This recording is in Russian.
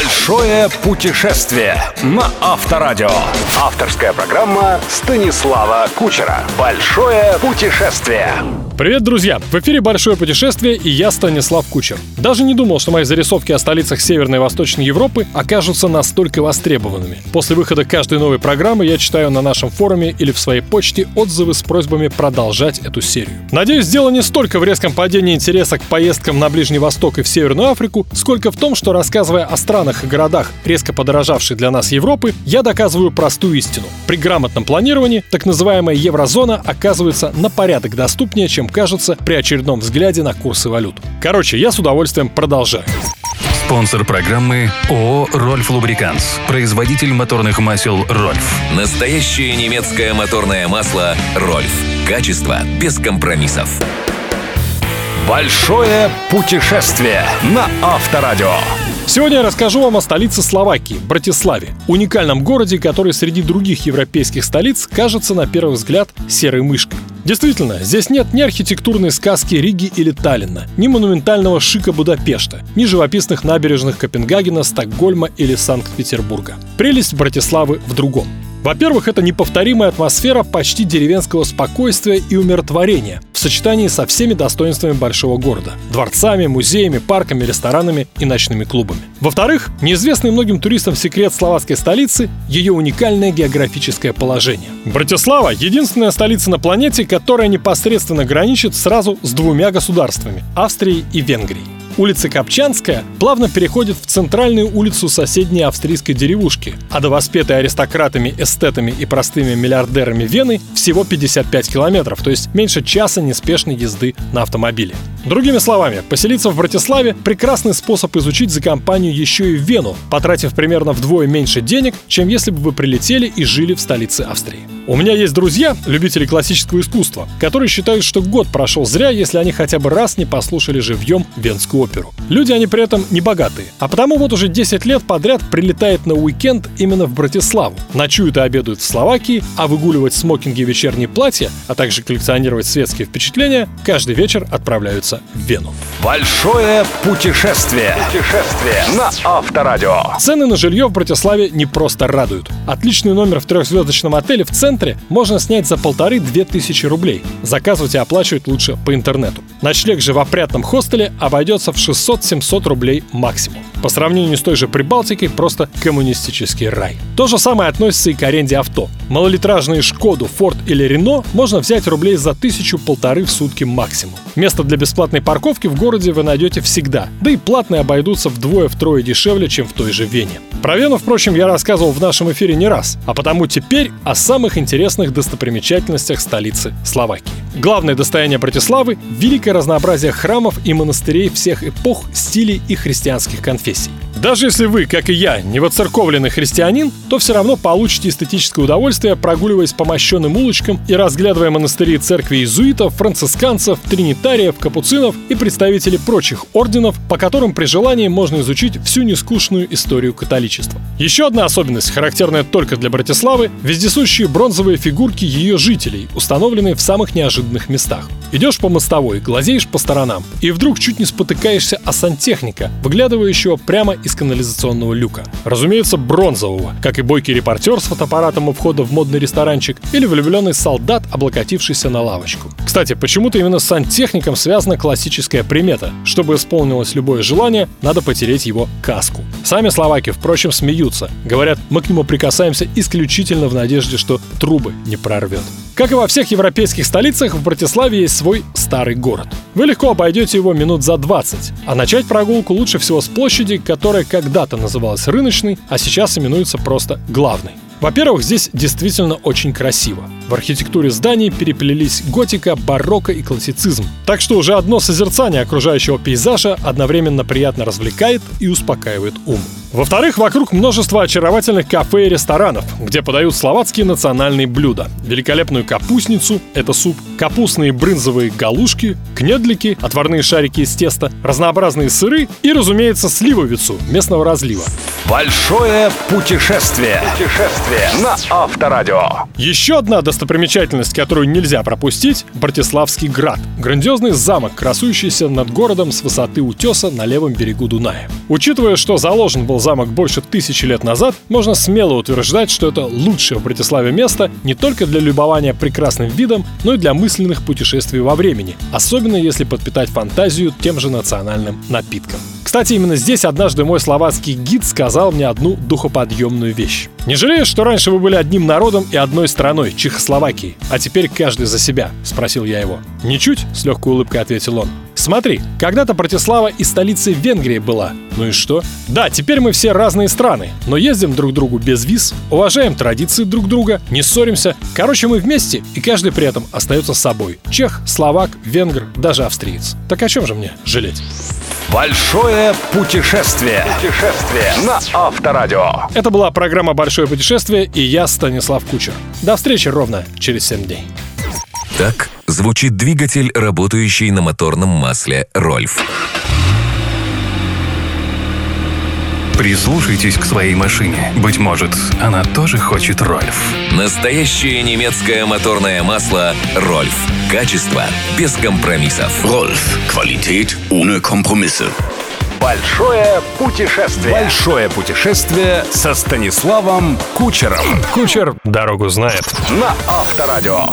Большое путешествие на Авторадио. Авторская программа Станислава Кучера. Большое путешествие. Привет, друзья! В эфире «Большое путешествие» и я, Станислав Кучер. Даже не думал, что мои зарисовки о столицах Северной и Восточной Европы окажутся настолько востребованными. После выхода каждой новой программы я читаю на нашем форуме или в своей почте отзывы с просьбами продолжать эту серию. Надеюсь, дело не столько в резком падении интереса к поездкам на Ближний Восток и в Северную Африку, сколько в том, что рассказывая о странах и городах, резко подорожавшей для нас Европы, я доказываю простую истину. При грамотном планировании так называемая еврозона оказывается на порядок доступнее, чем кажется при очередном взгляде на курсы валют. Короче, я с удовольствием продолжаю. Спонсор программы ООО «Рольф Лубриканс». Производитель моторных масел «Рольф». Настоящее немецкое моторное масло «Рольф». Качество без компромиссов. Большое путешествие на Авторадио. Сегодня я расскажу вам о столице Словакии, Братиславе, уникальном городе, который среди других европейских столиц кажется на первый взгляд серой мышкой. Действительно, здесь нет ни архитектурной сказки Риги или Таллина, ни монументального шика Будапешта, ни живописных набережных Копенгагена, Стокгольма или Санкт-Петербурга. Прелесть Братиславы в другом. Во-первых, это неповторимая атмосфера почти деревенского спокойствия и умиротворения в сочетании со всеми достоинствами большого города – дворцами, музеями, парками, ресторанами и ночными клубами. Во-вторых, неизвестный многим туристам секрет словацкой столицы – ее уникальное географическое положение. Братислава – единственная столица на планете, которая непосредственно граничит сразу с двумя государствами – Австрией и Венгрией. Улица Копчанская плавно переходит в центральную улицу соседней австрийской деревушки, а до воспетой аристократами, эстетами и простыми миллиардерами Вены всего 55 километров, то есть меньше часа неспешной езды на автомобиле. Другими словами, поселиться в Братиславе – прекрасный способ изучить за компанию еще и Вену, потратив примерно вдвое меньше денег, чем если бы вы прилетели и жили в столице Австрии. У меня есть друзья, любители классического искусства, которые считают, что год прошел зря, если они хотя бы раз не послушали живьем Венскую оперу. Люди они при этом не богатые, а потому вот уже 10 лет подряд прилетает на уикенд именно в Братиславу, ночуют и обедают в Словакии, а выгуливать смокинги и вечерние платья, а также коллекционировать светские впечатления, каждый вечер отправляются в Вену. Большое путешествие. Путешествие на Авторадио. Цены на жилье в Братиславе не просто радуют. Отличный номер в трехзвездочном отеле в центре можно снять за полторы-две тысячи рублей. Заказывать и оплачивать лучше по интернету. Ночлег же в опрятном хостеле обойдется в 600-700 рублей максимум. По сравнению с той же Прибалтикой, просто коммунистический рай. То же самое относится и к аренде авто. Малолитражные Шкоду, Форд или Рено можно взять рублей за тысячу-полторы в сутки максимум. Место для бесплатной парковки в городе вы найдете всегда, да и платные обойдутся вдвое-втрое дешевле, чем в той же Вене. Про Вену, впрочем, я рассказывал в нашем эфире не раз, а потому теперь о самых интересных достопримечательностях столицы Словакии. Главное достояние Братиславы – великое разнообразие храмов и монастырей всех эпох, стилей и христианских конфессий. Даже если вы, как и я, не воцерковленный христианин, то все равно получите эстетическое удовольствие, прогуливаясь по мощенным улочкам и разглядывая монастыри и церкви иезуитов, францисканцев, тринитариев, капуцинов и представителей прочих орденов, по которым при желании можно изучить всю нескучную историю католичества. Еще одна особенность, характерная только для Братиславы – вездесущие бронзовые фигурки ее жителей, установленные в самых неожиданных местах. Идешь по мостовой, глазеешь по сторонам, и вдруг чуть не спотыкаешься о сантехника, выглядывающего прямо из канализационного люка. Разумеется, бронзового, как и бойкий репортер с фотоаппаратом у входа в модный ресторанчик или влюбленный солдат, облокотившийся на лавочку. Кстати, почему-то именно с сантехником связана классическая примета. Чтобы исполнилось любое желание, надо потереть его каску. Сами словаки, впрочем, смеются. Говорят, мы к нему прикасаемся исключительно в надежде, что трубы не прорвет. Как и во всех европейских столицах, в Братиславе есть свой старый город. Вы легко обойдете его минут за 20, а начать прогулку лучше всего с площади, которая когда-то называлась рыночной, а сейчас именуется просто главной. Во-первых, здесь действительно очень красиво. В архитектуре зданий переплелись готика, барокко и классицизм. Так что уже одно созерцание окружающего пейзажа одновременно приятно развлекает и успокаивает ум. Во-вторых, вокруг множество очаровательных кафе и ресторанов, где подают словацкие национальные блюда. Великолепную капустницу – это суп, капустные брынзовые галушки, кнедлики, отварные шарики из теста, разнообразные сыры и, разумеется, сливовицу местного разлива. Большое путешествие. Путешествие на Авторадио. Еще одна достопримечательность, которую нельзя пропустить – Братиславский град. Грандиозный замок, красующийся над городом с высоты утеса на левом берегу Дуная. Учитывая, что заложен был замок больше тысячи лет назад, можно смело утверждать, что это лучшее в Братиславе место не только для любования прекрасным видом, но и для мысленных путешествий во времени, особенно если подпитать фантазию тем же национальным напитком. Кстати, именно здесь однажды мой словацкий гид сказал мне одну духоподъемную вещь. «Не жалеешь, что раньше вы были одним народом и одной страной, Чехословакией, а теперь каждый за себя?» – спросил я его. «Ничуть», – с легкой улыбкой ответил он. Смотри, когда-то Братислава и столицей Венгрии была. Ну и что? Да, теперь мы все разные страны, но ездим друг к другу без виз, уважаем традиции друг друга, не ссоримся. Короче, мы вместе, и каждый при этом остается собой. Чех, словак, венгр, даже австриец. Так о чем же мне жалеть? Большое путешествие. Путешествие на Авторадио. Это была программа «Большое путешествие» и я, Станислав Кучер. До встречи ровно через 7 дней. Так звучит двигатель, работающий на моторном масле «Рольф». Прислушайтесь к своей машине. Быть может, она тоже хочет Рольф. Настоящее немецкое моторное масло «Рольф». Качество без компромиссов. Rolf, Qualität ohne Kompromisse. Большое путешествие. Большое путешествие со Станиславом Кучером. Кучер дорогу знает. На Авторадио.